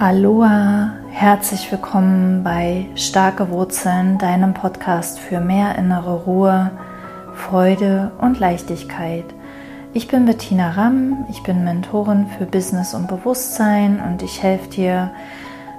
Aloha, herzlich willkommen bei Starke Wurzeln, deinem Podcast für mehr innere Ruhe, Freude und Leichtigkeit. Ich bin Bettina Ramm, ich bin Mentorin für Business und Bewusstsein und ich helfe dir,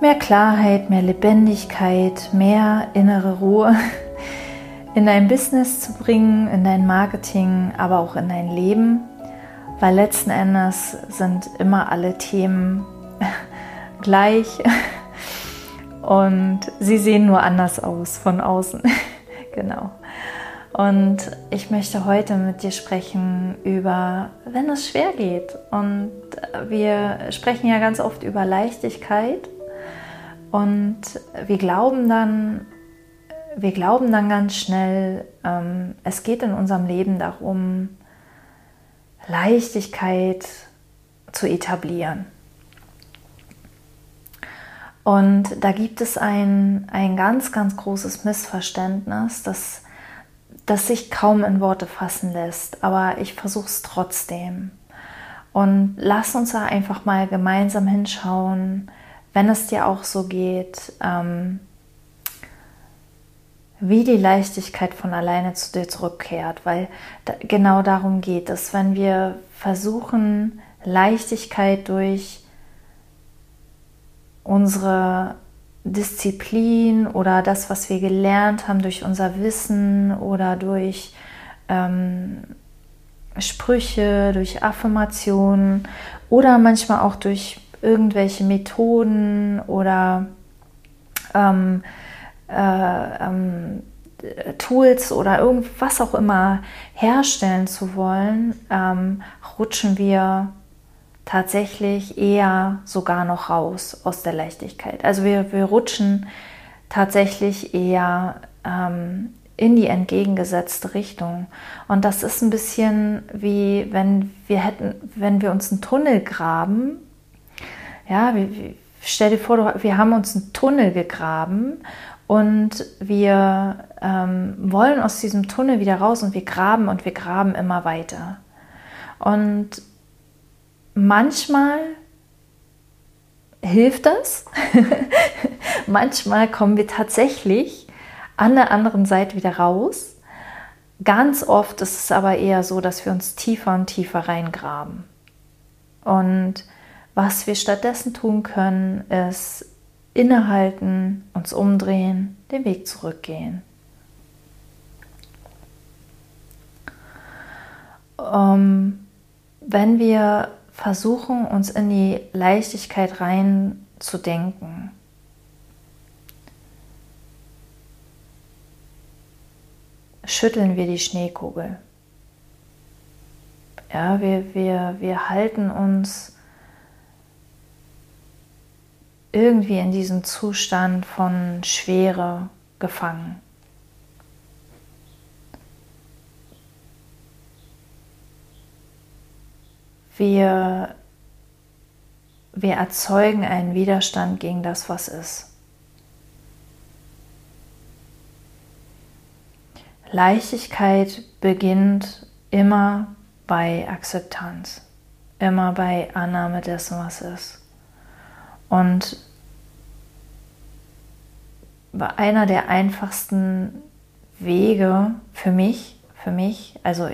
mehr Klarheit, mehr Lebendigkeit, mehr innere Ruhe in dein Business zu bringen, in dein Marketing, aber auch in dein Leben, weil letzten Endes sind immer alle Themen gleich und sie sehen nur anders aus von außen. genau. Und ich möchte heute mit dir sprechen über, wenn es schwer geht. Und wir sprechen ja ganz oft über Leichtigkeit und wir glauben dann, wir glauben dann ganz schnell, ähm, es geht in unserem Leben darum, Leichtigkeit zu etablieren. Und da gibt es ein, ein ganz, ganz großes Missverständnis, das, das sich kaum in Worte fassen lässt. Aber ich versuche es trotzdem. Und lass uns da einfach mal gemeinsam hinschauen, wenn es dir auch so geht, ähm, wie die Leichtigkeit von alleine zu dir zurückkehrt, weil da, genau darum geht es, wenn wir versuchen, Leichtigkeit durch unsere Disziplin oder das, was wir gelernt haben durch unser Wissen oder durch ähm, Sprüche, durch Affirmationen oder manchmal auch durch irgendwelche Methoden oder ähm, äh, ähm, Tools oder irgendwas auch immer herstellen zu wollen, ähm, rutschen wir tatsächlich eher sogar noch raus aus der Leichtigkeit. Also wir, wir rutschen tatsächlich eher ähm, in die entgegengesetzte Richtung. Und das ist ein bisschen wie wenn wir hätten, wenn wir uns einen Tunnel graben. Ja, wie, stell dir vor, wir haben uns einen Tunnel gegraben und wir ähm, wollen aus diesem Tunnel wieder raus und wir graben und wir graben immer weiter. Und manchmal hilft das. manchmal kommen wir tatsächlich an der anderen Seite wieder raus. Ganz oft ist es aber eher so, dass wir uns tiefer und tiefer reingraben. Und was wir stattdessen tun können, ist innehalten, uns umdrehen, den Weg zurückgehen. Um, wenn wir versuchen, uns in die Leichtigkeit rein zu denken. Schütteln wir die Schneekugel. Ja, wir, wir, wir halten uns irgendwie in diesem Zustand von Schwere gefangen. Wir, wir erzeugen einen Widerstand gegen das, was ist. Leichtigkeit beginnt immer bei Akzeptanz, immer bei Annahme dessen, was ist. Und einer der einfachsten Wege für mich, für mich, also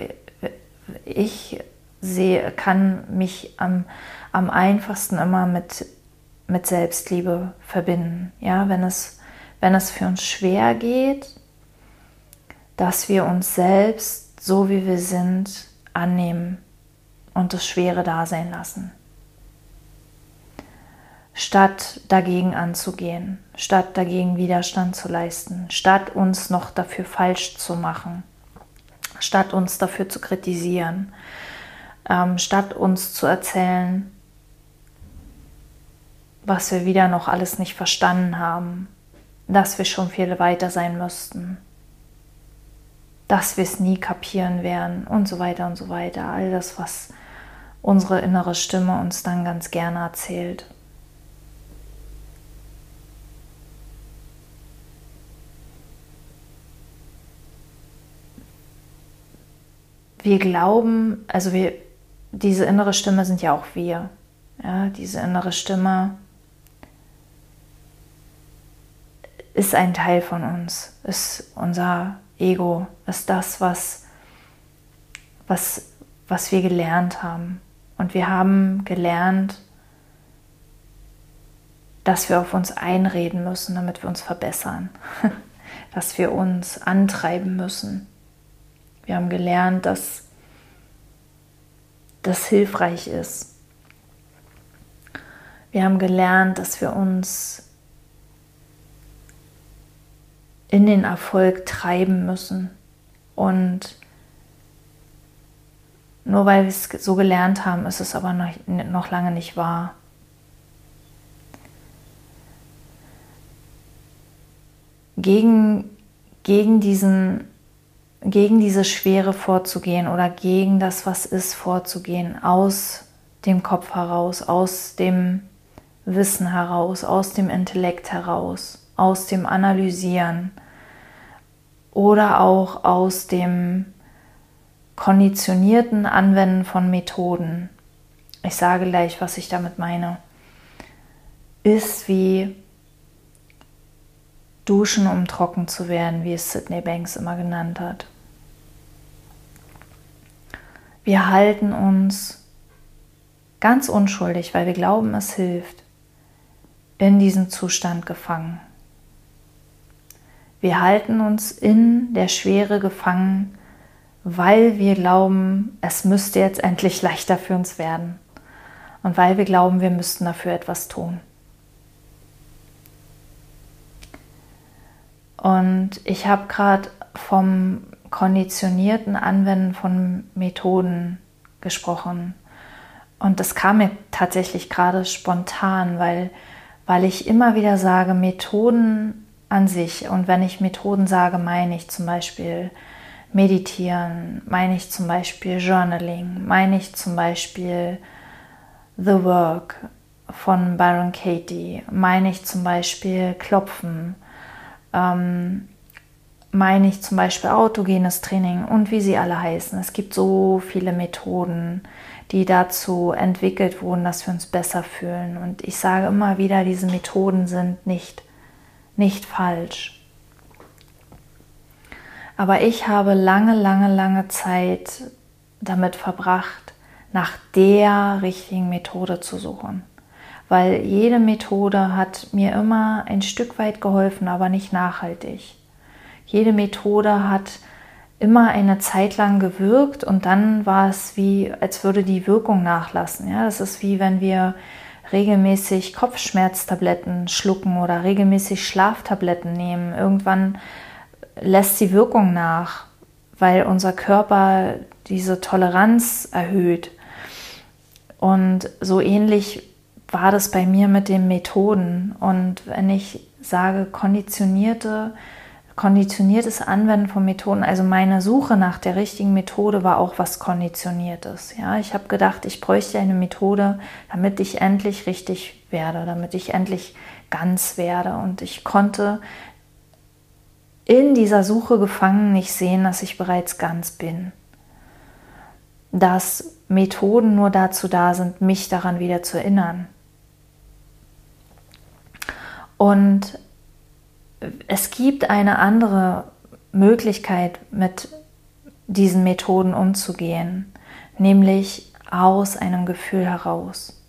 ich sehe, kann mich am, am einfachsten immer mit, mit Selbstliebe verbinden. Ja, wenn es, wenn es für uns schwer geht, dass wir uns selbst, so wie wir sind, annehmen und das Schwere da sein lassen. Statt dagegen anzugehen, statt dagegen Widerstand zu leisten, statt uns noch dafür falsch zu machen, statt uns dafür zu kritisieren, ähm, statt uns zu erzählen, was wir wieder noch alles nicht verstanden haben, dass wir schon viel weiter sein müssten, dass wir es nie kapieren werden und so weiter und so weiter. All das, was unsere innere Stimme uns dann ganz gerne erzählt. Wir glauben, also wir, diese innere Stimme sind ja auch wir. Ja, diese innere Stimme ist ein Teil von uns, ist unser Ego, ist das, was, was, was wir gelernt haben. Und wir haben gelernt, dass wir auf uns einreden müssen, damit wir uns verbessern, dass wir uns antreiben müssen. Wir haben gelernt, dass das hilfreich ist. Wir haben gelernt, dass wir uns in den Erfolg treiben müssen. Und nur weil wir es so gelernt haben, ist es aber noch, noch lange nicht wahr. Gegen, gegen, diesen, gegen diese Schwere vorzugehen oder gegen das, was ist, vorzugehen, aus dem Kopf heraus, aus dem Wissen heraus, aus dem Intellekt heraus, aus dem Analysieren oder auch aus dem konditionierten Anwenden von Methoden. Ich sage gleich, was ich damit meine. Ist wie Duschen, um trocken zu werden, wie es Sidney Banks immer genannt hat. Wir halten uns ganz unschuldig, weil wir glauben, es hilft, in diesem Zustand gefangen. Wir halten uns in der Schwere gefangen, weil wir glauben, es müsste jetzt endlich leichter für uns werden und weil wir glauben, wir müssten dafür etwas tun. Und ich habe gerade vom konditionierten Anwenden von Methoden gesprochen. Und das kam mir tatsächlich gerade spontan, weil weil ich immer wieder sage, Methoden an sich, und wenn ich Methoden sage, meine ich zum Beispiel Meditieren, meine ich zum Beispiel Journaling, meine ich zum Beispiel The Work von Byron Katie, meine ich zum Beispiel Klopfen, ähm, meine ich zum Beispiel autogenes Training und wie sie alle heißen. Es gibt so viele Methoden, die dazu entwickelt wurden, dass wir uns besser fühlen. Und ich sage immer wieder, diese Methoden sind nicht, nicht falsch. Aber ich habe lange, lange, lange Zeit damit verbracht, nach der richtigen Methode zu suchen. Weil jede Methode hat mir immer ein Stück weit geholfen, aber nicht nachhaltig. Jede Methode hat immer eine Zeit lang gewirkt und dann war es wie, als würde die Wirkung nachlassen. Ja, das ist wie wenn wir regelmäßig Kopfschmerztabletten schlucken oder regelmäßig Schlaftabletten nehmen. Irgendwann lässt die Wirkung nach, weil unser Körper diese Toleranz erhöht. Und so ähnlich war das bei mir mit den Methoden. Und wenn ich sage, konditionierte konditioniertes Anwenden von Methoden, also meine Suche nach der richtigen Methode war auch was Konditioniertes. Ja, ich habe gedacht, ich bräuchte eine Methode, damit ich endlich richtig werde, damit ich endlich ganz werde. Und ich konnte in dieser Suche gefangen nicht sehen, dass ich bereits ganz bin. Dass Methoden nur dazu da sind, mich daran wieder zu erinnern. Und es gibt eine andere Möglichkeit, mit diesen Methoden umzugehen, nämlich aus einem Gefühl heraus.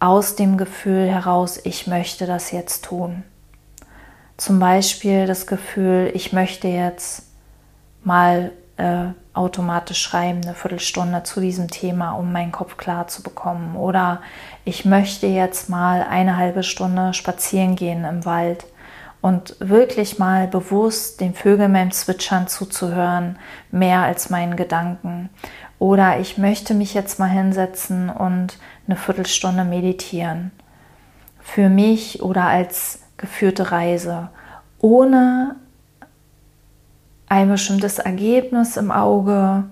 Aus dem Gefühl heraus, ich möchte das jetzt tun. Zum Beispiel das Gefühl, ich möchte jetzt mal äh, automatisch schreiben, eine Viertelstunde zu diesem Thema, um meinen Kopf klar zu bekommen. Oder ich möchte jetzt mal eine halbe Stunde spazieren gehen im Wald und wirklich mal bewusst den Vögeln beim Zwitschern zuzuhören, mehr als meinen Gedanken. Oder ich möchte mich jetzt mal hinsetzen und eine Viertelstunde meditieren. Für mich oder als geführte Reise, ohne ein bestimmtes Ergebnis im Auge,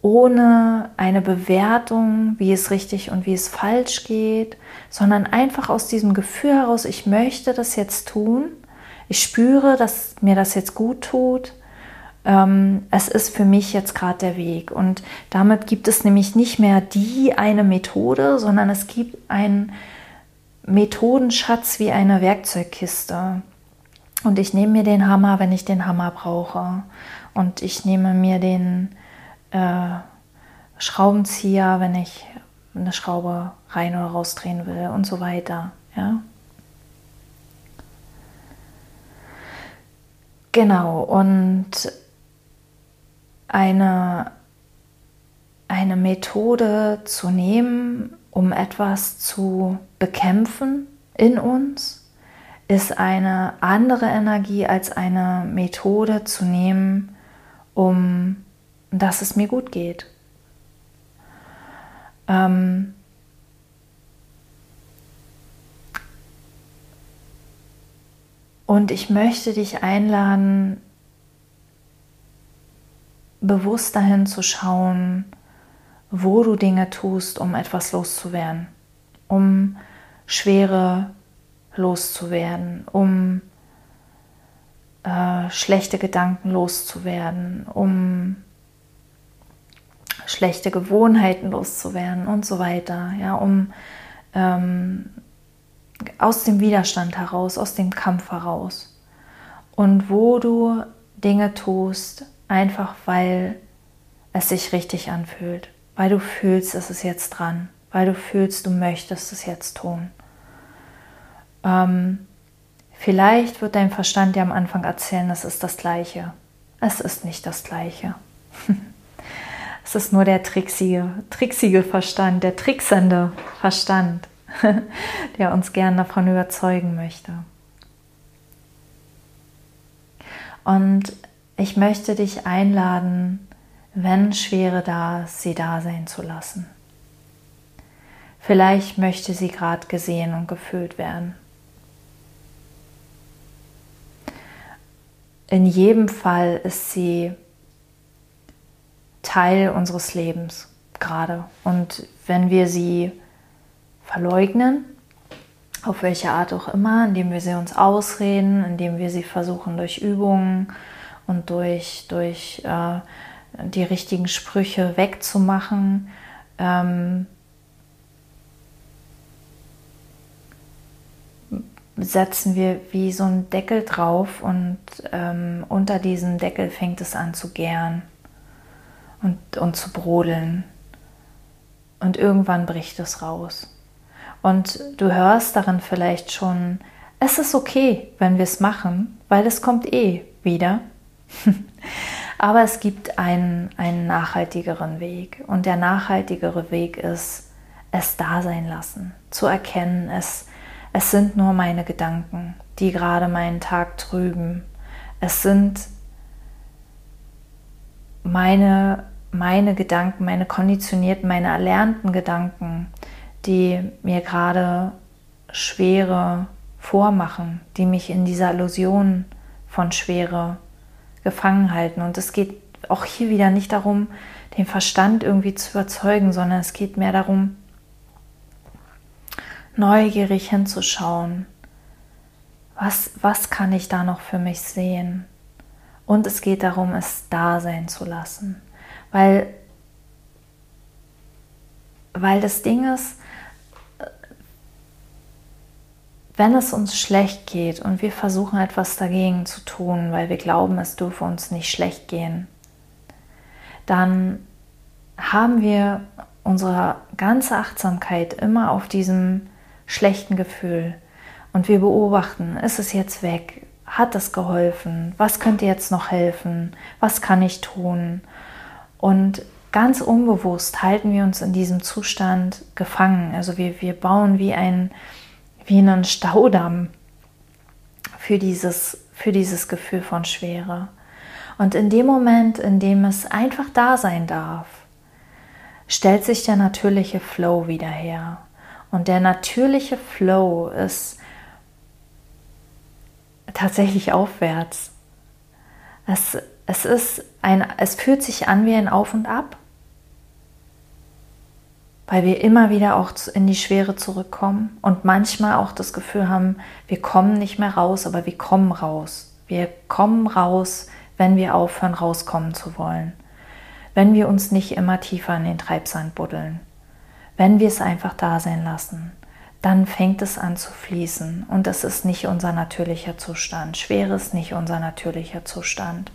ohne eine Bewertung, wie es richtig und wie es falsch geht, sondern einfach aus diesem Gefühl heraus, ich möchte das jetzt tun, ich spüre, dass mir das jetzt gut tut, ähm, es ist für mich jetzt gerade der Weg. Und damit gibt es nämlich nicht mehr die eine Methode, sondern es gibt ein, Methodenschatz wie eine Werkzeugkiste. Und ich nehme mir den Hammer, wenn ich den Hammer brauche. Und ich nehme mir den äh, Schraubenzieher, wenn ich eine Schraube rein oder rausdrehen will und so weiter. Ja? Genau, und eine, eine Methode zu nehmen, um etwas zu bekämpfen in uns, ist eine andere Energie als eine Methode zu nehmen, um dass es mir gut geht. Ähm, und ich möchte dich einladen, bewusst dahin zu schauen, wo du Dinge tust, um etwas loszuwerden, um Schwere loszuwerden, um äh, schlechte Gedanken loszuwerden, um schlechte Gewohnheiten loszuwerden und so weiter, ja, um ähm, aus dem Widerstand heraus, aus dem Kampf heraus. Und wo du Dinge tust, einfach weil es sich richtig anfühlt, weil du fühlst, es ist jetzt dran, weil du fühlst, du möchtest es jetzt tun. Ähm, vielleicht wird dein Verstand dir am Anfang erzählen, es ist das Gleiche. Es ist nicht das Gleiche. es ist nur der tricksige, tricksige Verstand, der tricksende Verstand, der uns gern davon überzeugen möchte. Und ich möchte dich einladen, wenn Schwere da ist, sie da sein zu lassen. Vielleicht möchte sie gerade gesehen und gefühlt werden. In jedem Fall ist sie Teil unseres Lebens gerade. Und wenn wir sie verleugnen, auf welche Art auch immer, indem wir sie uns ausreden, indem wir sie versuchen durch Übungen und durch, durch äh, die richtigen Sprüche wegzumachen. Ähm, setzen wir wie so einen Deckel drauf und ähm, unter diesem Deckel fängt es an zu gären und, und zu brodeln. Und irgendwann bricht es raus. Und du hörst darin vielleicht schon, es ist okay, wenn wir es machen, weil es kommt eh wieder. Aber es gibt einen, einen nachhaltigeren Weg. Und der nachhaltigere Weg ist, es da sein lassen, zu erkennen, es, es sind nur meine Gedanken, die gerade meinen Tag trüben. Es sind meine, meine Gedanken, meine konditionierten, meine erlernten Gedanken, die mir gerade Schwere vormachen, die mich in dieser Illusion von Schwere gefangen halten. Und es geht auch hier wieder nicht darum, den Verstand irgendwie zu überzeugen, sondern es geht mehr darum, neugierig hinzuschauen. Was, was kann ich da noch für mich sehen? Und es geht darum, es da sein zu lassen. Weil, weil das Ding ist, wenn es uns schlecht geht und wir versuchen etwas dagegen zu tun, weil wir glauben, es dürfe uns nicht schlecht gehen, dann haben wir unsere ganze Achtsamkeit immer auf diesem schlechten Gefühl und wir beobachten, ist es jetzt weg? Hat es geholfen? Was könnte jetzt noch helfen? Was kann ich tun? Und ganz unbewusst halten wir uns in diesem Zustand gefangen. Also wir, wir bauen wie ein, wie einen Staudamm für dieses, für dieses Gefühl von Schwere. Und in dem Moment, in dem es einfach da sein darf, stellt sich der natürliche Flow wieder her. Und der natürliche Flow ist tatsächlich aufwärts. Es, es, ist ein, es fühlt sich an wie ein Auf und Ab weil wir immer wieder auch in die Schwere zurückkommen und manchmal auch das Gefühl haben, wir kommen nicht mehr raus, aber wir kommen raus. Wir kommen raus, wenn wir aufhören, rauskommen zu wollen. Wenn wir uns nicht immer tiefer in den Treibsand buddeln. Wenn wir es einfach da sein lassen. dann fängt es an zu fließen. Und das ist nicht unser natürlicher Zustand. Schwere ist nicht unser natürlicher Zustand.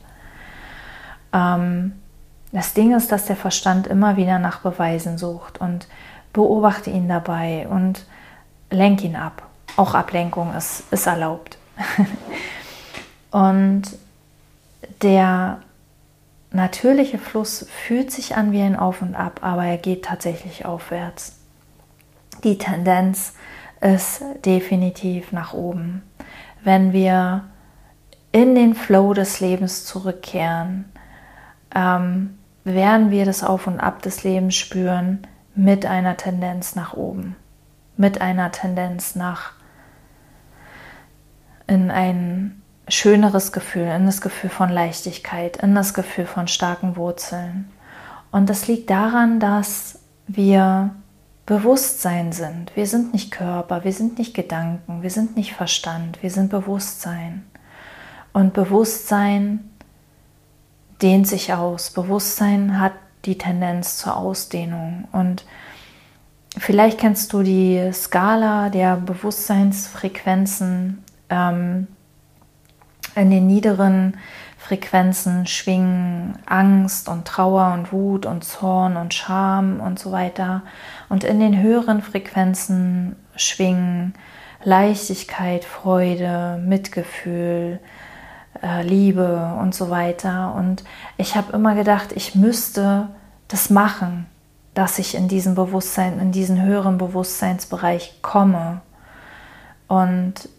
Ähm, das Ding ist, dass der Verstand immer wieder nach Beweisen sucht und beobachte ihn dabei und lenk ihn ab. Auch Ablenkung ist, ist erlaubt. und der natürliche Fluss fühlt sich an wie ein Auf und Ab, aber er geht tatsächlich aufwärts. Die Tendenz ist definitiv nach oben. Wenn wir in den Flow des Lebens zurückkehren, ähm, werden wir das Auf und Ab des Lebens spüren mit einer Tendenz nach oben, mit einer Tendenz nach in ein schöneres Gefühl, in das Gefühl von Leichtigkeit, in das Gefühl von starken Wurzeln. Und das liegt daran, dass wir Bewusstsein sind. Wir sind nicht Körper, wir sind nicht Gedanken, wir sind nicht Verstand, wir sind Bewusstsein. Und Bewusstsein dehnt sich aus. Bewusstsein hat die Tendenz zur Ausdehnung. Und vielleicht kennst du die Skala der Bewusstseinsfrequenzen. Ähm, in den niederen Frequenzen schwingen Angst und Trauer und Wut und Zorn und Scham und so weiter. Und in den höheren Frequenzen schwingen Leichtigkeit, Freude, Mitgefühl, äh, Liebe und so weiter. Und ich habe immer gedacht, ich müsste das machen, dass ich in diesen Bewusstsein, in diesen höheren Bewusstseinsbereich komme. Und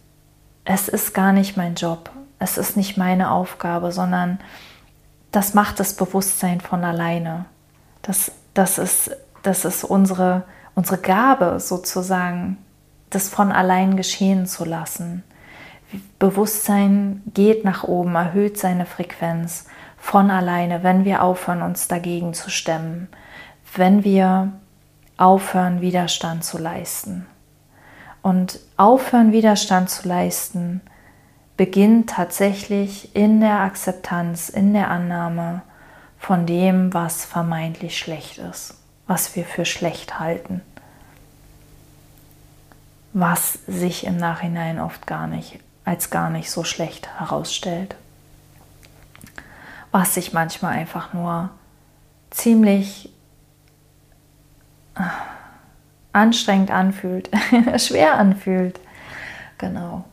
es ist gar nicht mein Job. Es ist nicht meine Aufgabe, sondern das macht das Bewusstsein von alleine. Das, das, ist, das ist unsere, unsere Gabe sozusagen, das von allein geschehen zu lassen. Bewusstsein geht nach oben, erhöht seine Frequenz von alleine, wenn wir aufhören, uns dagegen zu stemmen, wenn wir aufhören, Widerstand zu leisten. Und aufhören, Widerstand zu leisten, beginnt tatsächlich in der Akzeptanz, in der Annahme von dem, was vermeintlich schlecht ist, was wir für schlecht halten, was sich im Nachhinein oft gar nicht als gar nicht so schlecht herausstellt. Was sich manchmal einfach nur ziemlich äh, anstrengend anfühlt, schwer anfühlt. Genau.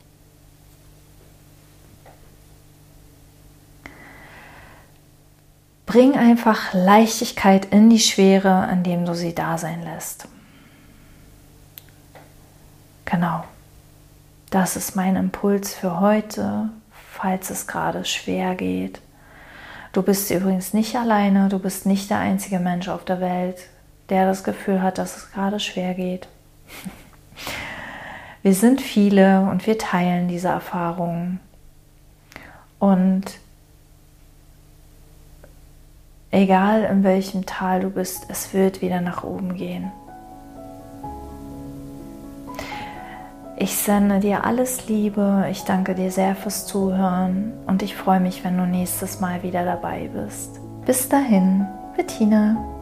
Bring einfach Leichtigkeit in die Schwere, indem du sie da sein lässt. Genau. Das ist mein Impuls für heute, falls es gerade schwer geht. Du bist übrigens nicht alleine, du bist nicht der einzige Mensch auf der Welt, der das Gefühl hat, dass es gerade schwer geht. Wir sind viele und wir teilen diese Erfahrungen. Und egal in welchem Tal du bist, es wird wieder nach oben gehen. Ich sende dir alles Liebe. Ich danke dir sehr fürs Zuhören und ich freue mich, wenn du nächstes Mal wieder dabei bist. Bis dahin, Bettina.